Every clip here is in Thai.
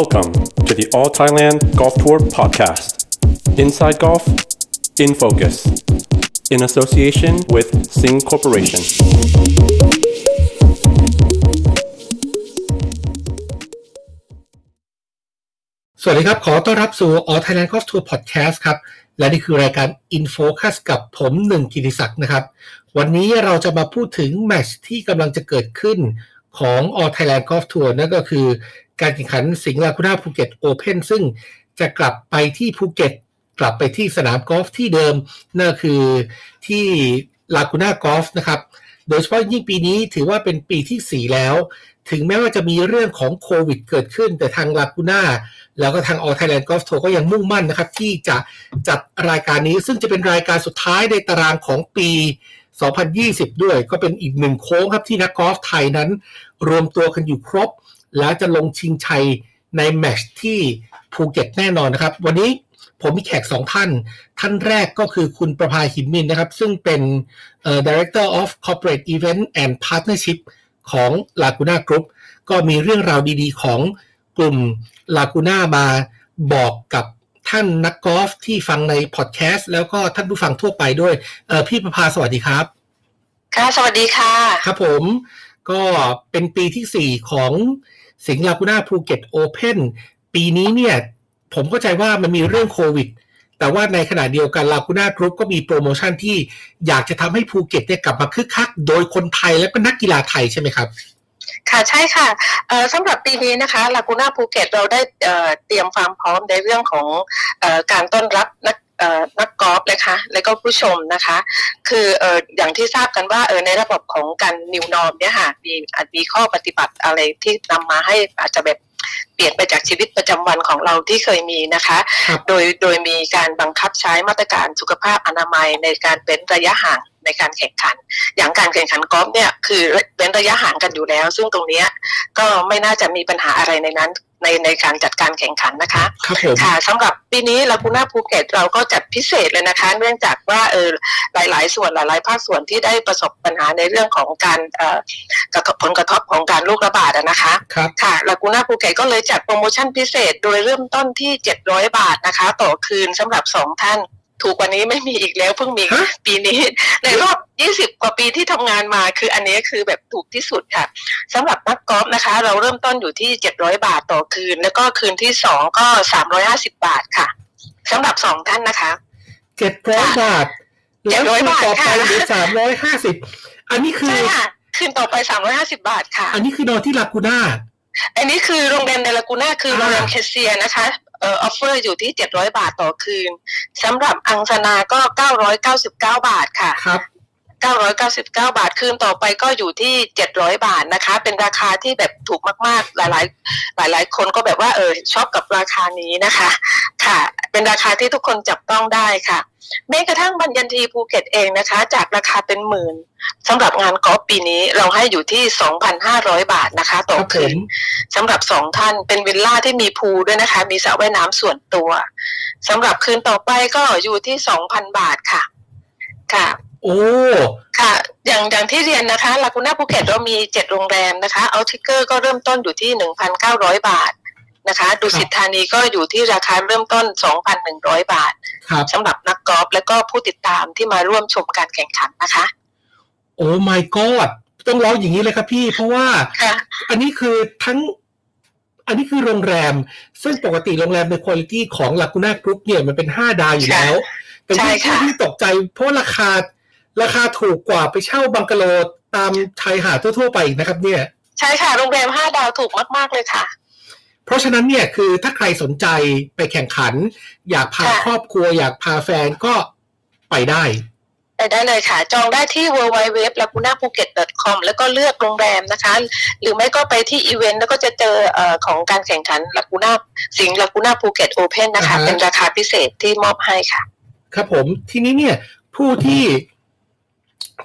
Welcome to the All Thailand Golf Tour podcast. Inside Golf, in focus, in association with Sing Corporation. สวัสดีครับ ขอต้อนรับสู่ All Thailand Golf Tour Podcast ครับ และนี่คือรายการ In Focus กับผมหนึ่งกิติศักดิ์นะครับ วันนี้เราจะมาพูดถึงแมชที่กำลังจะเกิดขึ้นของ All Thailand Golf Tour นั่นก็คือ การแข่งขันสิงห์ลาคูน่าภูเก็ตโอเพนซึ่งจะกลับไปที่ภูเก็ต กลับไปที่สนามกอล์ฟที่เดิมนั่นคือที่ลาคูน่ากอล์ฟนะครับ โดยเฉพาะยิ่งปีนี้ถือว่าเป็นปีที่ 4 แล้ว ถึงแม้ว่าจะมีเรื่องของโควิดเกิดขึ้น แต่ทางลาคูน่าแล้วก็ทาง All Thailand Golf Tour ก็ยังมุ่งมั่นนะครับ ที่จะจัดรายการนี้ ซึ่งจะเป็นรายการสุดท้ายในตารางของปี 2020 ด้วย ก็เป็นอีกหนึ่งโค้งครับที่นักกอล์ฟไทยนั้น รวมตัวกันอยู่ครบ แล้วจะลงชิงชัยในแมตช์ที่ภูเก็ตแน่นอนนะครับ วันนี้ผมมีแขกสองท่าน ท่านแรกก็คือคุณประภาหินมินนะครับ ซึ่งเป็นเอ่อ Director of Corporate Event and Partnership ของ Laguna Group ก็มีเรื่องราวดีๆ ของกลุ่ม Laguna มาบอกกับท่านนักกอล์ฟที่ฟังในพอดแคสต์แล้วก็ท่านผู้ฟังทั่วไปด้วยเอ่อพี่ประภาสวัสดีครับ ค่ะ สวัสดีค่ะ ครับผมก็เป็นปีที่4ของ สิงห์ลากูน่าภูเก็ตโอเพนปีนี้เนี่ยผมเข้าใจว่ามันมีเรื่องโควิด แต่ว่าในขณะเดียวกันลากูน่ากรุ๊ปก็มีโปรโมชั่นที่อยากจะทำให้ภูเก็ตเนี่ยกลับมาคึกคัก โดยคนไทยและก็นักกีฬาไทยใช่ไหมครับค่ะใช่ค่ะสำหรับปีนี้นะคะลากูน่าภูเก็ตเราได้เตรียมความพร้อมในเรื่องของอการต้อนรับนัก นักกอล์ฟนะคะ แล้วก็ผู้ชมนะคะ คือเอ่ออย่างที่ทราบกันว่าเออในระบบของการนิวนอมเนี่ยค่ะมีอาจมีข้อปฏิบัติอะไรที่นำมาให้อาจจะแบบเปลี่ยนไปจากชีวิตประจำวันของเราที่เคยมีนะคะครับโดยโดยมีการบังคับใช้มาตรการสุขภาพอนามัยในการเป็นระยะห่างในการแข่งขัน อย่างการแข่งขันกอล์ฟเนี่ยคือเว้นระยะห่างกันอยู่แล้ว ซึ่งตรงเนี้ยก็ไม่น่าจะมีปัญหาอะไรในนั้น ในในการจัดการแข่งขันนะคะครับผมค่ะสำหรับปีนี้ลากูน่าภูเก็ตเราก็จัดพิเศษเลยนะคะ เนื่องจากว่าเออหลาย ๆ ส่วนหลาย ๆ ภาคส่วนที่ได้ประสบปัญหาในเรื่องของการเอ่อกระทบผลกระทบของการโรคระบาดอะนะคะครับค่ะลากูน่าภูเก็ตก็เลยจัดโปรโมชั่นพิเศษ โดยเริ่มต้นที่ 700 บาทนะคะ ต่อคืนสำหรับ 2 ท่าน ถูกกว่านี้ไม่มีอีกแล้วเพิ่งมีฮะปีนี้ ในรอบ20กว่าปีที่ทำงานมาคืออันนี้คือแบบถูกที่สุดค่ะสำหรับนักกอล์ฟนะคะ เราเริ่มต้นอยู่ที่700บาทต่อคืน แล้วก็คืนที่2ก็350บาทค่ะสำหรับ2ท่านนะคะเจ็ดร้อยบาทแล้ว700คืนต่อไปบาทค่ะเหรือสามร้อยห้าสิบอันนี้คือใช่ค่ะคืนต่อไป350บาทค่ะ อันนี้คือนอนที่ลากูน่าอันนี้คือโรงแรมในลากูน่าคืออ่าโรงแรมแคสเซียนะคะเอ่อ offer อยู่ที่ 700 บาทต่อคืนสำหรับอังสนาก็ 999 บาทค่ะครับ 999 บาท คืนต่อไปก็อยู่ที่ 700 บาทนะคะ เป็นราคาที่แบบถูกมากๆ หลายๆ หลายๆ คนก็แบบว่าเออชอบกับราคานี้นะคะ ค่ะ เป็นราคาที่ทุกคนจับต้องได้ค่ะแม้กระทั่งบัญญันทีภูเก็ตเองนะคะ จากราคาเป็นหมื่นสำหรับงานกอล์ฟปีนี้เราให้อยู่ที่ 2,500 บาทนะคะต่อครับผคืนมสำหรับสองท่านเป็นวิลล่าที่มีพูลด้วยนะคะ มีสระว่ายน้ำส่วนตัวสำหรับคืนต่อไปก็อยู่ที่ 2,000 บาทค่ะ ค่ะ โอ้ค่ะ อย่างอย่างที่เรียนนะคะลากูน่าภูเก็ตเรามีเจ็ดโรงแรมนะคะเอาท์ริกเกอร์ก็เริ่มต้นอยู่ที่หนึ่งพันเก้าร้อยบาทนะคะดุสิตธานีก็อยู่ที่ราคาเริ่มต้นสองพันหนึ่งร้อยบาทครับสำหรับนักกอล์ฟและก็ผู้ติดตามที่มาร่วมชมการแข่งขันนะคะ oh my god ต้องร้องอย่างนี้เลยครับพี่เพราะว่าค่ะอันนี้คือทั้ง อันนี้คือโรงแรม ซึ่งปกติโรงแรมในคุณภาพของลากูน่ากรุ๊ปเนี่ยมันเป็นห้าดาวอยู่แล้ว แต่ใช่ที่ค่ะที่ตกใจเพราะว่าราคาราคาถูกกว่าไปเช่าบังกะโลตามชายหาดทั่ว ๆ ไปอีกนะครับ เนี่ย ใช่ค่ะโรงแรมห้าดาวถูกมาก ๆ เลยค่ะ เพราะฉะนั้นเนี่ยคือถ้าใครสนใจไปแข่งขัน อยากพาค่ะครอบครัว อยากพาแฟนก็ไปได้ ไปได้เลยค่ะ จองได้ที่ w w w l a g u n a p h u k e t com แล้วก็เลือกโรงแรมนะคะ หรือไม่ก็ไปที่อีเวนต์แล้วก็จะเจอเอ่อของการแข่งขันลากูน่าสิงห์ลากูน่าภูเก็ตโอเพนนะคะอ่าฮะเป็นราคาพิเศษที่มอบให้ค่ะ ครับผมทีนี้เนี่ยผู้ที่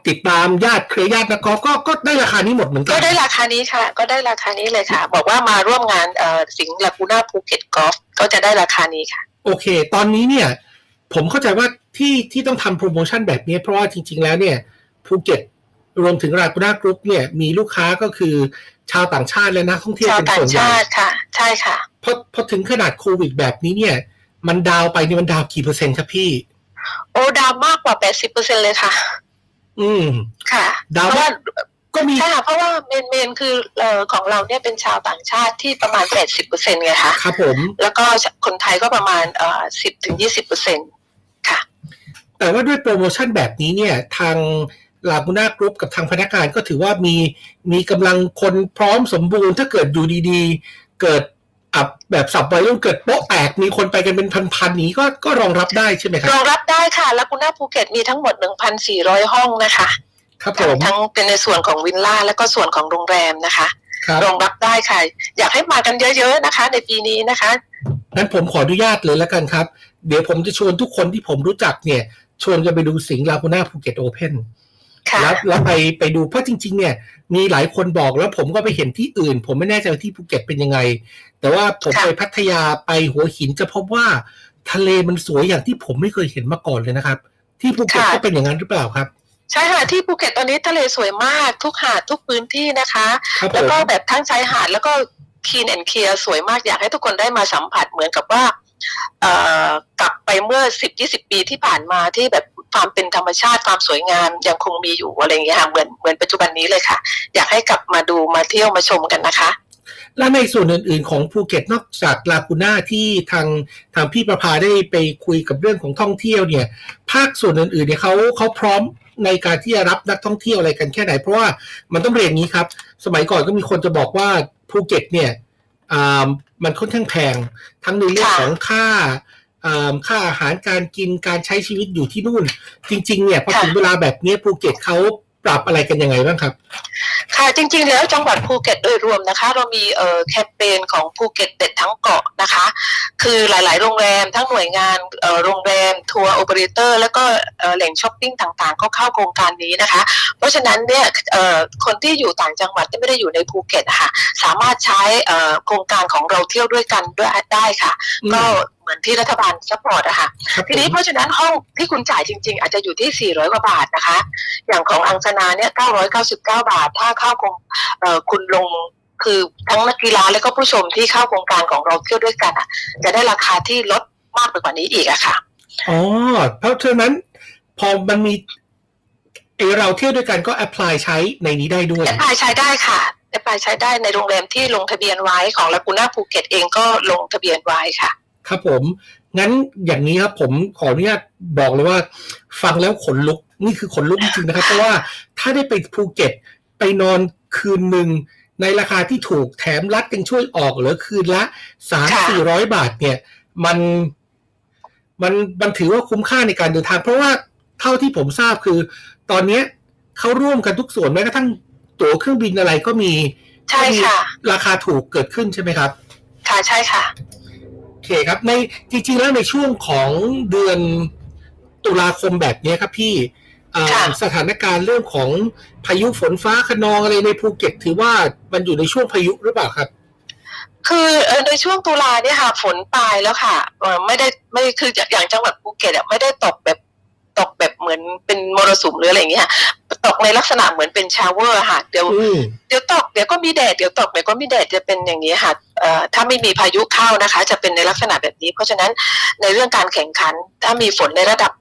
ติดตามญาติเครือญาตินักกอล์ฟก็ก็ได้ราคานี้หมดเหมือนกันก็ได้ราคานี้ค่ะ ก็ได้ราคานี้เลยค่ะ บอกว่ามาร่วมงานเอ่อสิงห์ลากูน่าภูเก็ตกอล์ฟก็จะได้ราคานี้ค่ะ โอเค ตอนนี้เนี่ย ผมเข้าใจว่าที่ที่ต้องทำโปรโมชั่นแบบนี้ เพราะว่าจริง ๆ แล้วเนี่ยภูเก็ตรวมถึงลากูน่ากรุ๊ปเนี่ยมีลูกค้าก็คือชาวต่างชาติและนักท่องเที่ยวชาวต่างชาติเป็นส่วนใหญ่ค่ะ ใช่ค่ะพอพอถึงขนาดโควิดแบบนี้เนี่ย มันดาวไปเนี่ยมันดาวกี่เปอร์เซ็นต์ครับพี่ โอ้ down มากกว่า80เปอร์เซ็นเลยค่ะ อืม ค่ะ down เพราะว่าก็มีใช่ค่ะเพราะว่า main mainคือเอ่อของเราเนี่ยเป็นชาวต่างชาติที่ประมาณ80เปอร์เซ็นไงคะครับผม แล้วก็คนไทยก็ประมาณเอ่อ10ถึง20เปอร์เซ็นค่ะ แต่ว่าด้วยโปรโมชั่นแบบนี้เนี่ย ทางลาบูน่ากรุ๊ปกับทางพนักงานก็ถือว่ามีมีกำลังคนพร้อมสมบูรณ์ถ้าเกิดอยู่ดีๆ เกิด อับแบบสับไวรุ่นเกิดโป๊ะแตกมีคนไปกันเป็นพันๆนี้ก็ก็รองรับได้ใช่ไหมครัรบองรับได้ค่ะลากูน่าภูเก็ตมีทั้งหมด 1,400 ห้องนะคะครับผมทั้งเป็นในส่วนของวิลล่าและก็ส่วนของโรงแรมนะคะครับรองรับได้ค่ะ อยากให้มากันเยอะๆนะคะ ในปีนี้นะคะงั้นผมขออนุญาตเลยแล้วกันครับ เดี๋ยวผมจะชวนทุกคนที่ผมรู้จักเนี่ย ชวนกันไปดูสิงห์ลากูน่าภูเก็ตโอเพนค่ะ แล้วแล้วไปไปดูเพราะจริง ๆ เนี่ย มีหลายคนบอกแล้วผมก็ไปเห็นที่อื่น ผมไม่แน่ใจว่าที่ภูเก็ตเป็นยังไง แต่ว่าผมไปพัทยาไปหัวหินจะพบว่าทะเลมันสวยอย่างที่ผมไม่เคยเห็นมาก่อนเลยนะครับ ที่ภูเก็ตก็เป็นอย่างนั้นหรือเปล่าครับใช่ค่ะที่ภูเก็ตตอนนี้ทะเลสวยมากทุกหาดทุกพื้นที่นะคะครับผมแล้วก็แบบทั้งชายหาดแล้วก็ clean and clear สวยมากอยากให้ทุกคนได้มาสัมผัสเหมือนกับว่าเอ่อกลับไปเมื่อสิบยี่สิบปีที่ผ่านมาที่แบบ ความเป็นธรรมชาติความสวยงามยังคงมีอยู่อะไรอย่างเงี้ยค่ะเหมือนเหมือนปัจจุบันนี้เลยค่ะ อยากให้กลับมาดูมาเที่ยวมาชมกันนะคะ และในส่วนอื่นๆของภูเก็ตนอกจากลากูน่าที่ทางทางพี่ประภาได้ไปคุยกับเรื่องของท่องเที่ยวเนี่ย ภาคส่วนอื่นๆเนี่ยเขาเขาพร้อมในการที่จะรับนักท่องเที่ยวอะไรกันแค่ไหน เพราะว่ามันต้องเรียนงี้ครับ สมัยก่อนก็มีคนจะบอกว่าภูเก็ตเนี่ยอ่ามันค่อนข้างแพงทั้งในเรื่องของค่า ค่าอาหารการกินการใช้ชีวิตอยู่ที่นู่น จริง ๆ เนี่ยพอถึงเวลาแบบเนี้ยภูเก็ตเขาปรับอะไรกันยังไงบ้างครับ ค่ะจริง ๆ แล้วจังหวัดภูเก็ตโดยรวมนะคะ เรามีเอ่อแคมเปญของภูเก็ตเด็ดทั้งเกาะนะคะ คือหลาย ๆ โรงแรมทั้งหน่วยงานเอ่อโรงแรม tour operator แล้วก็เอ่อแหล่งช้อปปิ้งต่าง ๆ ก็เข้าโครงการนี้นะคะ เพราะฉะนั้นเนี่ยเอ่อคนที่อยู่ต่างจังหวัดที่ไม่ได้อยู่ในภูเก็ตนะคะสามารถใช้เอ่อโครงการของเราเที่ยวด้วยกันด้วยได้ค่ะ ก็เห มือนที่รัฐบาล support อะค่ะครับทีนี้เพราะฉะนั้นห้องที่คุณจ่ายจริง ๆ อาจจะอยู่ที่ 400 กว่าบาทนะคะ อย่างของอังสนาเนี่ย 999 บาท ถ้าเข้าโครงเอ่อคุณลงคือทั้งนักกีฬาและก็ผู้ชมที่เข้าโครงการของเราเที่ยวด้วยกันอะ จะได้ราคาที่ลดมากไปกว่านี้อีกอะค่ะ อ๋อ เพราะฉะนั้นพอมันมีเออเราเที่ยวด้วยกันก็ apply ใช้ในนี้ได้ด้วยแอป apply ใช้ได้ค่ะ apply ใช้ได้ในโรงแรมที่ลงทะเบียนไว้ของลากูน่าภูเก็ตเองก็ลงทะเบียนไว้ค่ะ ครับผม งั้นอย่างนี้ครับผมขออนุญาตบอกเลยว่า ฟังแล้วขนลุกนี่คือขนลุกจริงๆนะครับ เพราะว่าถ้าได้ไปภูเก็ตไปนอนคืนหนึ่งในราคาที่ถูกแถมรัฐยังช่วยออกเหลือคืนละสามค่ะสี่ร้อยบาทเนี่ย มันมันมันถือว่าคุ้มค่าในการเดินทาง เพราะว่าเท่าที่ผมทราบคือ ตอนเนี้ยเขาร่วมกันทุกส่วนแม้กระทั่งตั๋วเครื่องบินอะไรก็มีใช่ค่ะ ราคาถูกเกิดขึ้นใช่ไหมครับ ค่ะใช่ค่ะโอ เคครับในจริงๆแล้วในช่วงของเดือนตุลาคมแบบนี้ครับพี่อ่าค่ะสถานการณ์เรื่องของพายุฝนฟ้าขนองอะไรในภูเก็ต ถือว่ามันอยู่ในช่วงพายุหรือเปล่าครับ คือเอ่อในช่วงตุลาเนี่ยค่ะฝนปลายแล้วค่ะเอ่อไม่ได้ไม่คืออย่างจังหวัดภูเก็ตอะไม่ได้ตกแบบ ตกแบบเหมือนเป็นมรสุมหรืออะไรอย่างเงี้ยตกในลักษณะเหมือนเป็น shower ค่ะเดี๋ยวอืมเดี๋ยวตกเดี๋ยวก็มีแดดเดี๋ยวตกเดี๋ยวก็มีแดดจะเป็นอย่างนี้ค่ะเอ่อถ้าไม่มีพายุเข้านะคะ จะเป็นในลักษณะแบบนี้ เพราะฉะนั้นในเรื่องการแข่งขัน ถ้ามีฝนในระดับ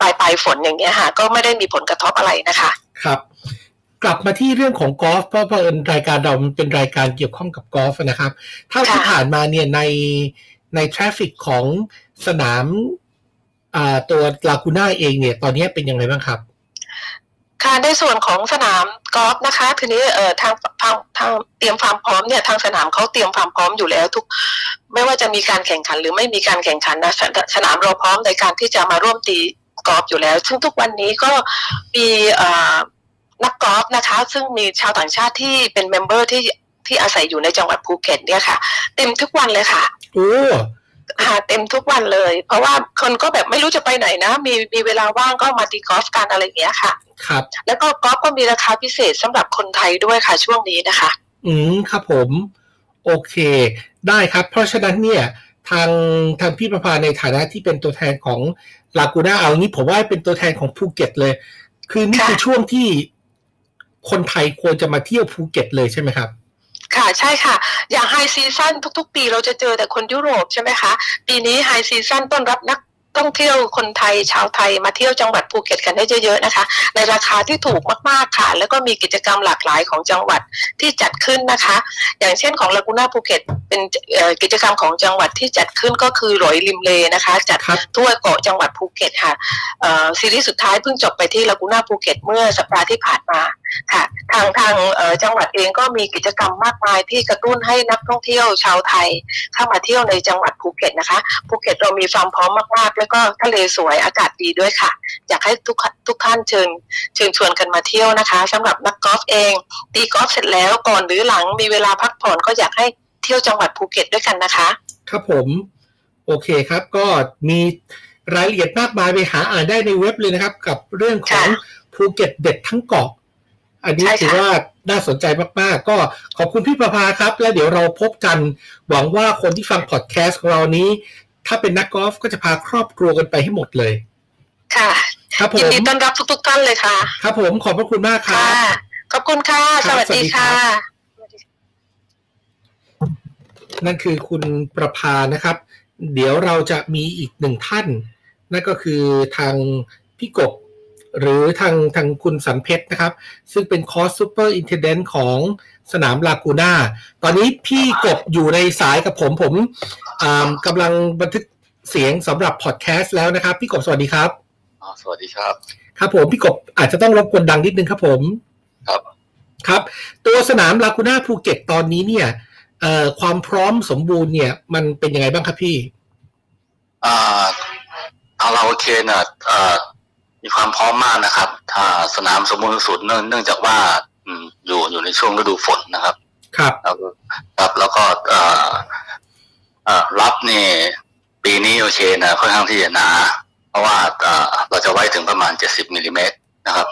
ปลายปลายๆฝนอย่างเงี้ยค่ะ ก็ไม่ได้มีผลกระทบอะไรนะคะ ครับ กลับมาที่เรื่องของกอล์ฟเพราะเพราะเอิญรายการเรามันเป็นรายการเกี่ยวข้องกับกอล์ฟนะครับเท่าที่ค่ะผ่านมาเนี่ยในในทราฟฟิกของสนามอ่า ตัวลากูน่าเองเนี่ย ตอนนี้เป็นยังไงบ้างครับค่ะในส่วนของสนามกอล์ฟนะคะทีนี้เอ่อทางทางทางเตรียมความพร้อมเนี่ยทางสนามเขาเตรียมความพร้อมอยู่แล้วทุก ไม่ว่าจะมีการแข่งขันหรือไม่มีการแข่งขันนะสนสนามเราพร้อมในการที่จะมาร่วมตีกอล์ฟอยู่แล้ว ซึ่งทุกวันนี้ก็มีเอ่อนักกอล์ฟนะคะ ซึ่งมีชาวต่างชาติที่เป็น member ที่ที่อาศัยอยู่ในจังหวัดภูเก็ตเนี่ยค่ะเต็มทุกวันเลยค่ะโอ้ค่ะ เต็มทุกวันเลย เพราะว่าคนก็แบบไม่รู้จะไปไหนนะ มีมีเวลาว่างก็มาตีกอล์ฟกันอะไรอย่างเงี้ยค่ะ ครับ แล้วก็กอล์ฟก็มีราคาพิเศษสำหรับคนไทยด้วยค่ะช่วงนี้นะคะ อืมครับผม โอเค ได้ครับ เพราะฉะนั้นเนี่ยทางทางพี่ประภาในฐานะที่เป็นตัวแทนของลากูน่าเอางี้ผมว่าเป็นตัวแทนของภูเก็ตเลย คือนี่ค่ะคือช่วงที่คนไทยควรจะมาเที่ยวภูเก็ตเลยใช่ไหมครับ ค่ะใช่ค่ะ อย่าง high season ทุก ๆ ปีเราจะเจอแต่คนยุโรปใช่ไหมคะ ปีนี้ high season ต้อนรับนักท่องเที่ยวคนไทยชาวไทยมาเที่ยวจังหวัดภูเก็ตกันได้เยอะๆนะคะ ในราคาที่ถูกมากๆค่ะ แล้วก็มีกิจกรรมหลากหลายของจังหวัดที่จัดขึ้นนะคะ อย่างเช่นของลากูน่าภูเก็ตเป็นกิจกรรมของจังหวัดที่จัดขึ้นก็คือหรอยริมเลนะคะ จัดทั่วเกาะจังหวัดภูเก็ตค่ะซีรีส์สุดท้ายเพิ่งจบไปที่ลากูน่าภูเก็ตเมื่อสัปดาห์ที่ผ่านมา ค่ะทางทางเอ่อจังหวัดเองก็มีกิจกรรมมากมายที่กระตุ้นให้นักท่องเที่ยวชาวไทย เข้ามาเที่ยวในจังหวัดภูเก็ตนะคะภูเก็ตเรามีความพร้อมมากๆ แล้วก็ทะเลสวยอากาศดีด้วยค่ะ อยากให้ทุกทุกท่านเชิญเชิญชวนกันมาเที่ยวนะคะสำหรับนักกอล์ฟเองตีกอล์ฟเสร็จแล้วก่อนหรือหลังมีเวลาพักผ่อนก็อยากให้เที่ยวจังหวัดภูเก็ตด้วยกันนะคะ ครับผม โอเคครับก็มีรายละเอียดมากมายไปหาอ่านได้ในเว็บเลยนะครับ กับเรื่องของค่ะภูเก็ตเด็ดทั้งเกาะ อันนี้ใช่ค่ะถือว่าน่าสนใจมากๆ ก็ขอบคุณพี่ประภาครับ แล้วเดี๋ยวเราพบกัน หวังว่าคนที่ฟังพอดแคสต์ของเรานี้ ถ้าเป็นนักกอล์ฟก็จะพาครอบครัวกันไปให้หมดเลย ค่ะครับผยินมดีต้อนรับทุกๆท่านเลยค่ะ ครับผมขอบพระคุณมากครัค่ะบขอบคุณค่ะครัสบวัสดีสวัสดีครัค่ะบนั่นคือคุณประภานะครับ เดี๋ยวเราจะมีอีกหนึ่งท่าน นั่นก็คือทางพี่กบ หรือทางทางคุณสันเพชรนะครับ ซึ่งเป็น course superintendent ของสนามลากูน่า ตอนนี้พี่กบอยู่ในสายกับผมผมอ่ากำลังบันทึกเสียงสำหรับพอดแคสต์แล้วนะครับ พี่กบสวัสดีครับอ๋อสวัสดีครับ ครับผมพี่กบอาจจะต้องรบกวนดังนิดนึงครับผมครับครับ ตัวสนามลากูน่าภูเก็ตตอนนี้เนี่ยเอ่อความพร้อมสมบูรณ์เนี่ย มันเป็นยังไงบ้างครับพี่อ่าทางเราโอเคเนี่ยเอ่อ มีความพร้อมมากนะครับ ถ้าสนามสมบูรณ์สุดเนื่องเนื่องจากว่าอืมอยู่อยู่ในช่วงฤดูฝนนะครับ ครับแล้วก็ครับแล้วก็เอ่อเอ่อรับนี่ปีนี้โอเคนะค่อนข้างที่จะหนา เพราะว่าเอ่อเราจะไว้ถึงประมาณ70มิลลิเมตรนะครับ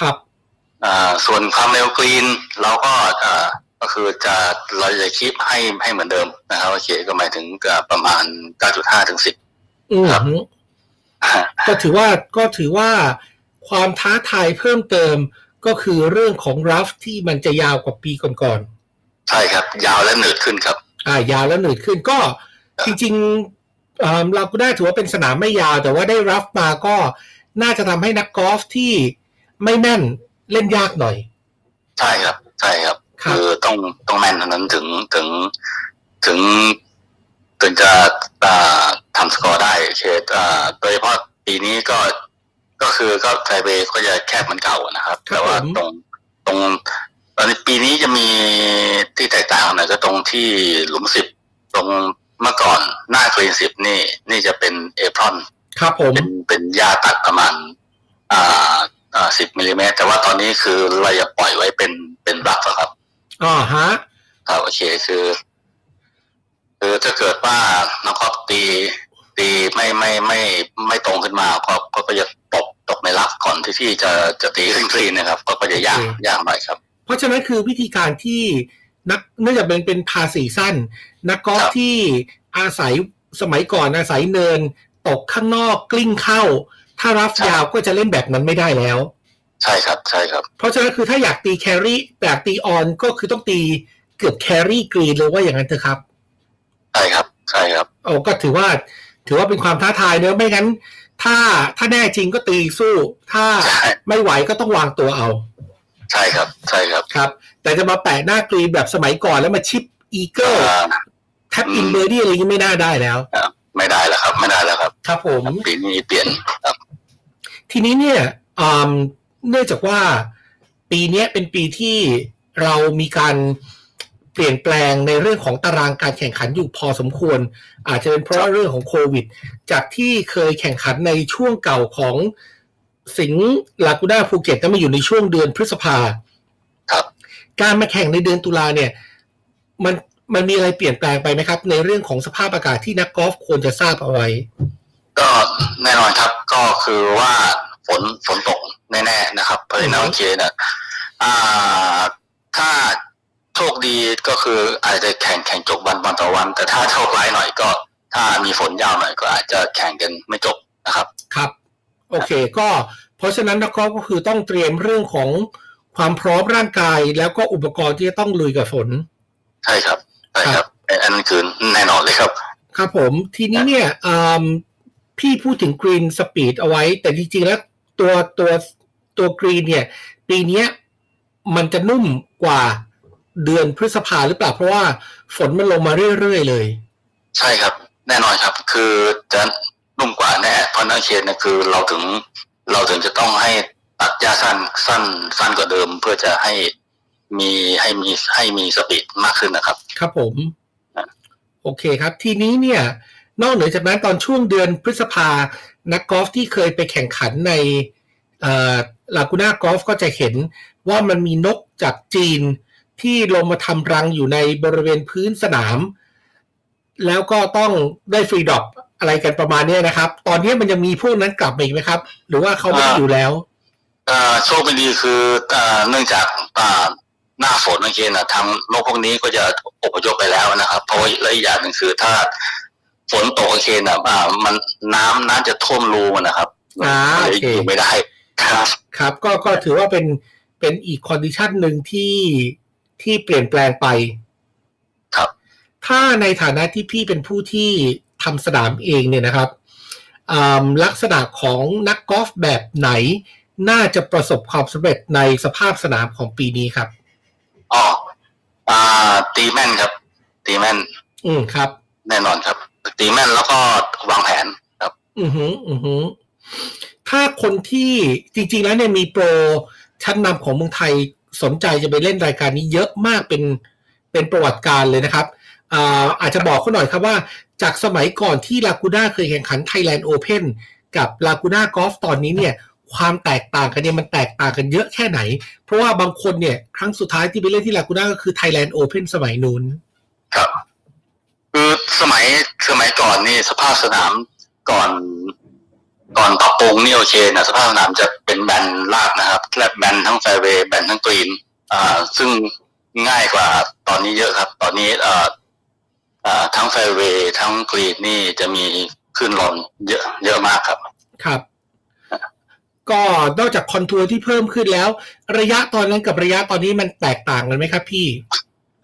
ครับอ่าส่วนความเร็วกรีนเราก็เอ่อก็คือจะเราจะคิดให้ให้เหมือนเดิมนะครับโอเคก็หมายถึงเอ่อประมาณ 9.5 ถึง 10อืมครับ ก็ถือว่าก็ถือว่าความท้าทายเพิ่มเติมก็คือเรื่องของรัฟที่มันจะยาวกว่าปีก่อนใช่ครับ ยาวและหนืดขึ้นครับๆอ่ายาวแล้วหนืดขึ้นก็จริงๆเอ่อเราก็ได้ถือว่าเป็นสนามไม่ยาว แต่ว่าได้รัฟมาก็น่าจะทำให้นักกอล์ฟที่ไม่แม่นเล่นยากหน่อย ใช่ครับ ใช่ครับครับคือต้องต้องแม่นเท่านั้นถึงถึงถึงถึงจะอ่า ทำสกอร์ได้เคสอ่าโดยเฉพาะปีนี้ก็ก็คือก็ไทเบก็จะแคบเหมือนเก่านะครับครับแต่ว่าผมตรงตรงตอนนี้ปีนี้จะมีที่แตกต่างหน่อยก็ตรงที่หลุมสิบตรงเมื่อก่อนหน้ากรีนสิบนี่ นี่จะเป็นเอพรอนครับผมเป็นเป็นหญ้าตัดประมาณ อ่าอ่าสิบมิลลิเมตรแต่ว่าตอนนี้คือเราจะปล่อยไว้เป็นเป็นรักอะครับอ๋อฮะครับโอเคคือ คือถ้าเกิดว่าน้องครอบตีตีไม่ไม่ไม่ไม่ตรงขึ้นมาก็ก็ก็จะตกตกในรักก่อนที่ที่จะจะตีขึ้นกรีนนะครับก็ก็จะยากยากหน่อยครับ เพราะฉะนั้นคือวิธีการที่นักเนื่องจากเป็นเป็นพาสีสั้น นักกอล์ฟครับที่อาศัยสมัยก่อนอาศัยเนิน ตกข้างนอกกลิ้งเข้า ถ้ารับยาวก็จะเล่นแบบนั้นไม่ได้แล้ว ใช่ครับใช่ครับ เพราะฉะนั้นคือถ้าอยากตีแครี่อยากตีออนก็คือต้องตีเกือบแครี่กรีนเลยว่าอย่างนั้นเถอะครับใช่ครับ ใช่ครับโอ้ก็ถือว่า ถือว่าเป็นความท้าทายเนอะไม่งั้น ถ้าถ้าแน่จริงก็ตีสู้ ถ้าใช่ไม่ไหวก็ต้องวางตัวเอา ใช่ครับ ใช่ครับครับ แต่จะมาแปะหน้ากรีนแบบสมัยก่อนแล้วมา chip eagle อ่า tap in birdie อะไรนี้ไม่น่าได้แล้วไม่ได้แล้วครับ ไม่ได้แล้วครับ ครับผมปีนี้เปลี่ยนครับ ทีนี้เนี่ยอืมเนื่องจากว่าปีเนี้ยเป็นปีที่เรามีการ เปลี่ยนแปลงในเรื่องของตารางการแข่งขันอยู่พอสมควร อาจจะเป็นเพราะเรื่องของโควิด จากที่เคยแข่งขันในช่วงเก่าของสิงห์ลากูด้าภูเก็ตนั้นมาอยู่ในช่วงเดือนพฤษภาครับการมาแข่งในเดือนตุลาเนี่ย มันมันมีอะไรเปลี่ยนแปลงไปไหมครับ ในเรื่องของสภาพอากาศที่นักกอล์ฟควรจะทราบเอาไว้ ก็แน่นอนครับก็คือว่าฝนฝนตกแน่ๆนะครับเพราะฉะนั้นโอเคเนี่ยอ่าถ้า โชคดีก็คืออาจจะแข่งแข่งจบวันวันต่อวัน แต่ถ้าโชคร้ายหน่อยก็ ถ้ามีฝนยาวหน่อยก็อาจจะแข่งกันไม่จบนะครับ ครับ โอเค ก็เพราะฉะนั้นนักกอล์ฟก็คือต้องเตรียมเรื่องของความพร้อมร่างกาย แล้วก็อุปกรณ์ที่จะต้องลุยกับฝน ใช่ครับใช่ครับอันนั้นคือแน่นอนเลยครับ ครับผมทีนี้เนี่ยอืมพี่พูดถึงกรีนสปีดเอาไว้ แต่จริงๆแล้วตัวตัวตัวกรีนเนี่ย ปีเนี้ยมันจะนุ่มกว่า เดือนพฤษภาหรือเปล่า เพราะว่าฝนมันลงมาเรื่อยๆเลย ใช่ครับ แน่นอนครับ คือจะนุ่มกว่าแน่เพราะนักเขียนเนี่ยคือเราถึงเราถึงจะต้องให้ตัดหญ้าสั้นสั้นสั้นกว่าเดิมเพื่อจะให้มีให้มีให้มีสปีดมากขึ้นนะครับ ครับผมอะโอเคครับ ทีนี้เนี่ย นอกเหนือจากนั้นตอนช่วงเดือนพฤษภานักกอล์ฟที่เคยไปแข่งขันในลากูน่ากอล์ฟก็จะเห็นว่ามันมีนกจากจีน ที่ลงมาทำรังอยู่ในบริเวณพื้นสนาม แล้วก็ต้องได้ free drop อะไรกันประมาณเนี้ยนะครับ ตอนนี้มันยังมีพวกนั้นกลับมาอีกไหมครับ หรือว่าเขาไม่ได้อยู่แล้วเอ่อโชคไม่ดีคือเอ่อเนื่องจากอ่าหน้าฝนนักเขียนนะทางนกพวกนี้ก็จะอพยพไปแล้วนะครับ เพราะว่าและอีกอย่างหนึ่งคือถ้าฝนตกโอเคนะอ่า มันน้ำน้ำจะท่วมรูมันนะครับอ่ามันเลยโอเคอยู่ไม่ได้ครับ ครับ ก็ก็ถือว่าเป็นเป็นอีกคอนดิชันหนึ่งที่ ที่เปลี่ยนแปลงไป ครับ ถ้าในฐานะที่พี่เป็นผู้ที่ทำสนามเองเนี่ยนะครับอืมลักษณะของนักกอล์ฟแบบไหน น่าจะประสบความสำเร็จในสภาพสนามของปีนี้ครับอ๋ออ่าตีแม่นครับ ตีแม่น อืมครับ แน่นอนครับ ตีแม่นแล้วก็วางแผนครับ อือหือ อือหือ ถ้าคนที่จริง ๆ แล้วเนี่ยมีโปรชั้นนำของเมืองไทย สนใจจะไปเล่นรายการนี้เยอะมากเป็นเป็นประวัติการเลยนะครับอาอาจจะบอกเขาหน่อยครับว่า จากสมัยก่อนที่ลากูน่าเคยแข่งขัน Thailand Open กับลากูน่ากอล์ฟตอนนี้เนี่ยความแตกต่างกันเนี่ยมันแตกต่างกันเยอะแค่ไหน เพราะว่าบางคนเนี่ย ครั้งสุดท้ายที่ไปเล่นที่ลากูน่าก็คือ Thailand Open สมัยนู้นครับ คือสมัยสมัยก่อนนี่สภาพสนามก่อน ก่อนปรับปรุงนี่โอเคนะสภาพสนามจะเป็นแบนราบนะครับและแบนทั้งแฟร์เวย์แบนทั้งกรีนอ่าซึ่งง่ายกว่าตอนนี้เยอะครับ ตอนนี้เอ่ออ่าทั้งแฟร์เวย์ทั้งกรีนนี่จะมีขึ้นลงเยอะเยอะมากครับ ครับ ก็นอกจาก contour ที่เพิ่มขึ้นแล้ว ระยะตอนนั้นกับระยะตอนนี้มันแตกต่างกันไหมครับ พี่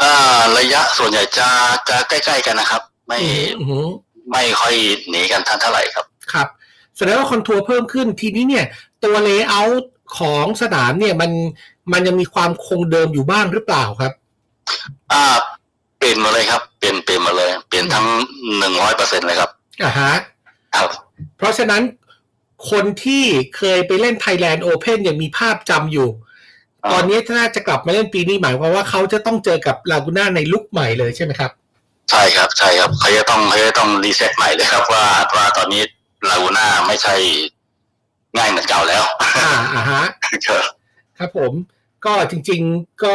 อ่าระยะส่วนใหญ่จะจะใกล้ ๆ กันนะครับ ไม่อือหือไม่ค่อยหนีกันเท่าไหร่ครับ ครับ แสดงว่า contour เพิ่มขึ้นทีนี้เนี่ยตัว layout ของสนามเนี่ยมันมันยังมีความคงเดิมอยู่บ้างหรือเปล่าครับ อ่าเปลี่ยนหมดเลยครับ เปลี่ยนเปลี่ยนหมดเลย เปลี่ยนทั้งหนึ่งร้อยเปอร์เซ็นต์เลยครับอ่าฮะครับ เพราะฉะนั้นคนที่เคยไปเล่น Thailand Open ยังมีภาพจำอยู่อ่าตอนนี้ถ้าจะกลับมาเล่นปีนี้หมายความว่าเขาจะต้องเจอกับลากูน่าในลุคใหม่เลยใช่ไหมครับ ใช่ครับใช่ครับเขาจะต้องเขาจะต้องรีเซ็ตใหม่เลยครับว่าว่าตอนนี้ ลากูน่าไม่ใช่ง่ายเหมือนเก่าแล้ว อ่าอ่าฮะครับครับผม ก็จริง ๆก็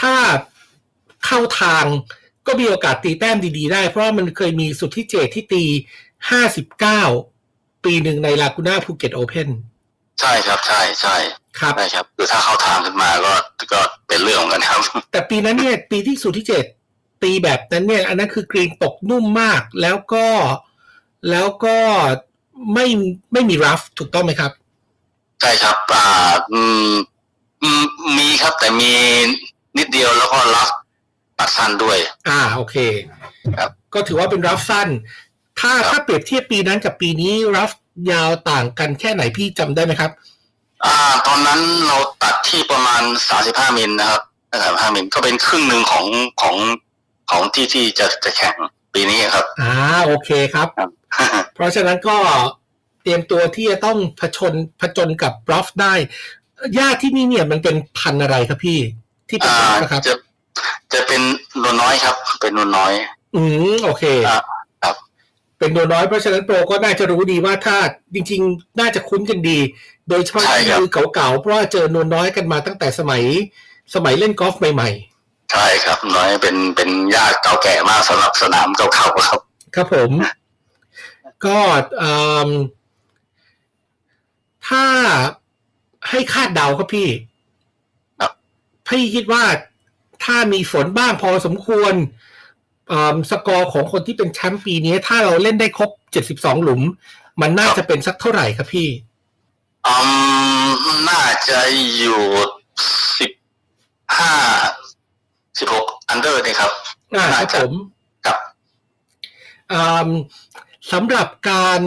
ถ้าเข้าทางก็มีโอกาสตีแต้มดีๆได้ เพราะว่ามันเคยมีสุดที่เจตที่ตี59ปีหนึ่งในลากูน่าภูเก็ตโอเพนใช่ครับใช่ใช่ครับใช่ครับคือถ้าเข้าทางขึ้นมาก็ก็เป็นเรื่องของกันครับ แต่ปีนั้นเนี่ย ปีที่สุดที่เจตตีแบบนั้นเนี่ย อันนั้นคือกรีนตกนุ่มมาก แล้วก็ แล้วก็ไม่ไม่มีรัฟถูกต้องไหมครับ ใช่ครับอ่าอืมอืมมีครับแต่มีนิดเดียวแล้วก็รับตัดสั้นด้วย อ่าโอเค ครับ ก็ถือว่าเป็นรัฟสั้น ถ้าครับถ้าเปรียบเทียบปีนั้นกับปีนี้รัฟยาวต่างกันแค่ไหนพี่จำได้ไหมครับ อ่า ตอนนั้นเราตัดที่ประมาณสามสิบห้ามิลนะครับสามห้ามิลก็เป็นครึ่งหนึ่งของของของที่ที่จะจะแข่ง ปีนี้ครับอ่าโอเคครับครับเพราะฉะนั้นก็เตรียมตัวที่จะต้องผชนผจญกับบรอฟได้หญ้าที่นี่เนี่ยมันเป็นพันธุ์อะไรครับพี่ ที่เป็นอ่าบรอฟนะครับจะจะเป็นนวลน้อยครับ เป็นนวลน้อย อืมโอเคอ่าครับ เป็นโนน้อยเพราะฉะนั้นโปรก็น่าจะรู้ดีว่าถ้าจริง ๆ น่าจะคุ้นกันดี โดยเฉพาะใช่ที่ครับมือเก่าๆเพราะว่าเจอโนน้อยกันมาตั้งแต่สมัยสมัยเล่นกอล์ฟใหม่ ใช่ครับ น้อยเป็นเป็นหญ้าเก่าแก่มากสำหรับสนามเก่าๆครับๆครับผม ก็เอิ่มถ้าให้คาดเดาครับพี่ครับพี่คิดว่าถ้ามีฝนบ้างพอสมควรเอิ่มสกอร์ของคนที่เป็นแชมป์ปีนี้ ถ้าเราเล่นได้ครบ72หลุม มันน่าจะเป็นสักเท่าไหร่ครับพี่อืมน่าจะอยู่สิบห้า สิบหกอัน under นี่ครับอ่าคน่ารับจะผมครับอ่าสำหรับการ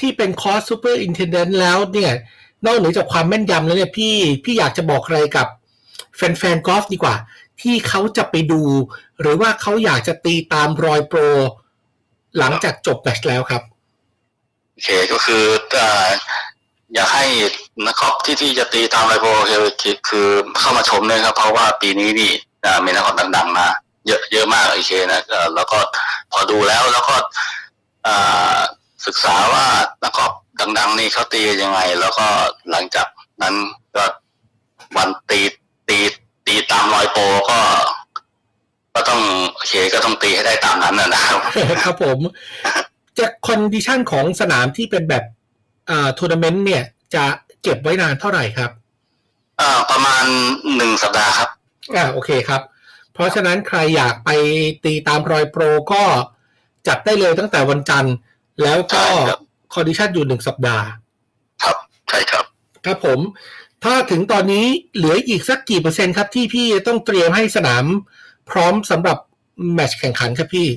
ที่เป็น course superintendent แล้วเนี่ย นอกเหนือจากความแม่นยำแล้วเนี่ยพี่พี่อยากจะบอกอะไรกับแฟนๆกอล์ฟดีกว่า ที่เขาจะไปดู หรือว่าเขาอยากจะตีตามรอยโปร หลังจากจบแมตช์แล้วครับโอเคก็คือเอ่ออยากให้นะครับที่ที่จะตีตามรอยโปรเนี่ยคือเข้ามาชมเลยครับ เพราะว่าปีนี้นี่อ่า มีนักกอล์ฟดังๆมา เยอะเยอะมากโอเคนะเอ่อแล้วก็พอดูแล้วแล้วก็อ่าศึกษาว่านักกอล์ฟดัง ๆ นี่เขาตียังไง แล้วก็หลังจากนั้นก็วันตีตีตีตามรอยโปรก็ ก็ต้องโอเคก็ต้องตีให้ได้ตามนั้นนะนะครับครับผม จะ condition ของสนามที่เป็นแบบอ่าทัวร์นาเมนต์เนี่ย จะเก็บไว้นานเท่าไหร่ครับอ่าประมาณหนึ่งสัปดาห์ครับ อ่าโอเคครับ เพราะฉะนั้นใครอยากไปตีตามรอยโปรก็จัดได้เลยตั้งแต่วันจันทร์ แล้วก็ใช่ครับ condition อยู่หนึ่งสัปดาห์ ครับใช่ครับ ครับผม ถ้าถึงตอนนี้เหลืออีกสักกี่เปอร์เซ็นต์ครับที่พี่ต้องเตรียมให้สนาม พร้อมสำหรับแมตช์แข่งขันครับพี่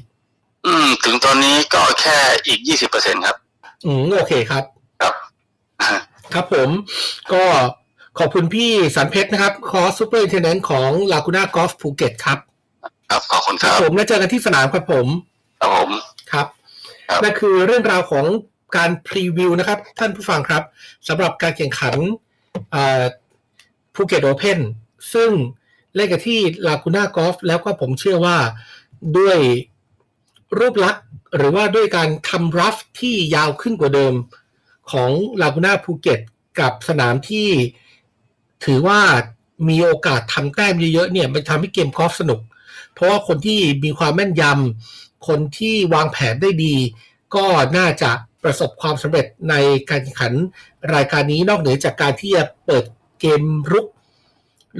อืม ถึงตอนนี้ก็แค่อีกยี่สิบเปอร์เซ็นครับ อืม โอเคครับ ครับ ครับผมก็ ขอบคุณพี่สันเพชรนะครับ course superintendent ของลากูน่ากอล์ฟภูเก็ตครับครับขอบคุณครับครับผมแล้วเจอกันที่สนามครับผมครับผมครับครับนั่นคือเรื่องราวของการ preview นะครับ ท่านผู้ฟังครับสำหรับการแข่งขันภูเก็ตโอเพนซึ่งเล่นกันที่ลากูน่ากอล์ฟแล้วก็ผมเชื่อว่าด้วยรูปลักษณ์หรือว่าด้วยการทำรัฟที่ยาวขึ้นกว่าเดิมของลากูน่าภูเก็ตกับสนามที่ ถือว่ามีโอกาสทำแต้มเยอะๆเนี่ยมันทำให้เกมกอล์ฟสนุก เพราะว่าคนที่มีความแม่นยำคนที่วางแผนได้ดี ก็น่าจะประสบความสำเร็จในการแข่งขันรายการนี้นอกเหนือจากการที่จะเปิดเกมรุก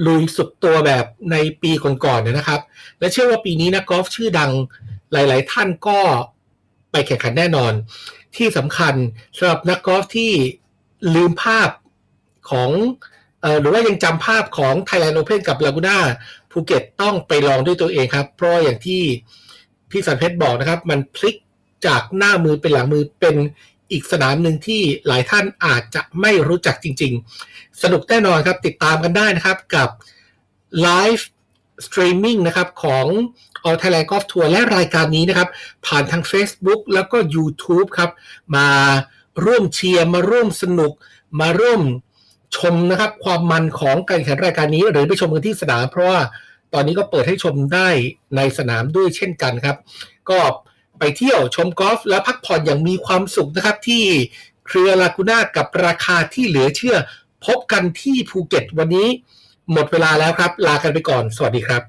ลุยสุดตัวแบบในปีก่อนๆนนะครับ และเชื่อว่าปีนี้นักกอล์ฟชื่อดังหลาย ๆ ท่านก็ไปแข่งขันแน่นอน ที่สำคัญสำหรับนักกอล์ฟที่ลืมภาพของ หรือว่ายังจำภาพของ Thailand Open กับ Laguna ภูเก็ตต้องไปลองด้วยตัวเองครับ เพราะอย่างที่พี่สันเพชรบอกนะครับ มันพลิกจากหน้ามือเป็นหลังมือเป็นอีกสนามหนึ่งที่หลายท่านอาจจะไม่รู้จักจริง ๆ สนุกแน่นอนครับติดตามกันได้นะครับกับ live streaming นะครับของ All Thailand Golf Tour และรายการนี้นะครับ ผ่านทาง Facebook แล้วก็ YouTube ครับ มาร่วมเชียร์ มาร่วมสนุก มาร่วม ชมนะครับความมันของการแข่งขันรายการนี้ หรือไปชมกันที่สนาม เพราะว่าตอนนี้ก็เปิดให้ชมได้ในสนามด้วยเช่นกันครับ ก็ไปเที่ยวชมกอล์ฟและพักผ่อนอย่างมีความสุขนะครับที่เครือลากูน่ากับราคาที่เหลือเชื่อ พบกันที่ภูเก็ตวันนี้ หมดเวลาแล้วครับ ลากันไปก่อน สวัสดีครับ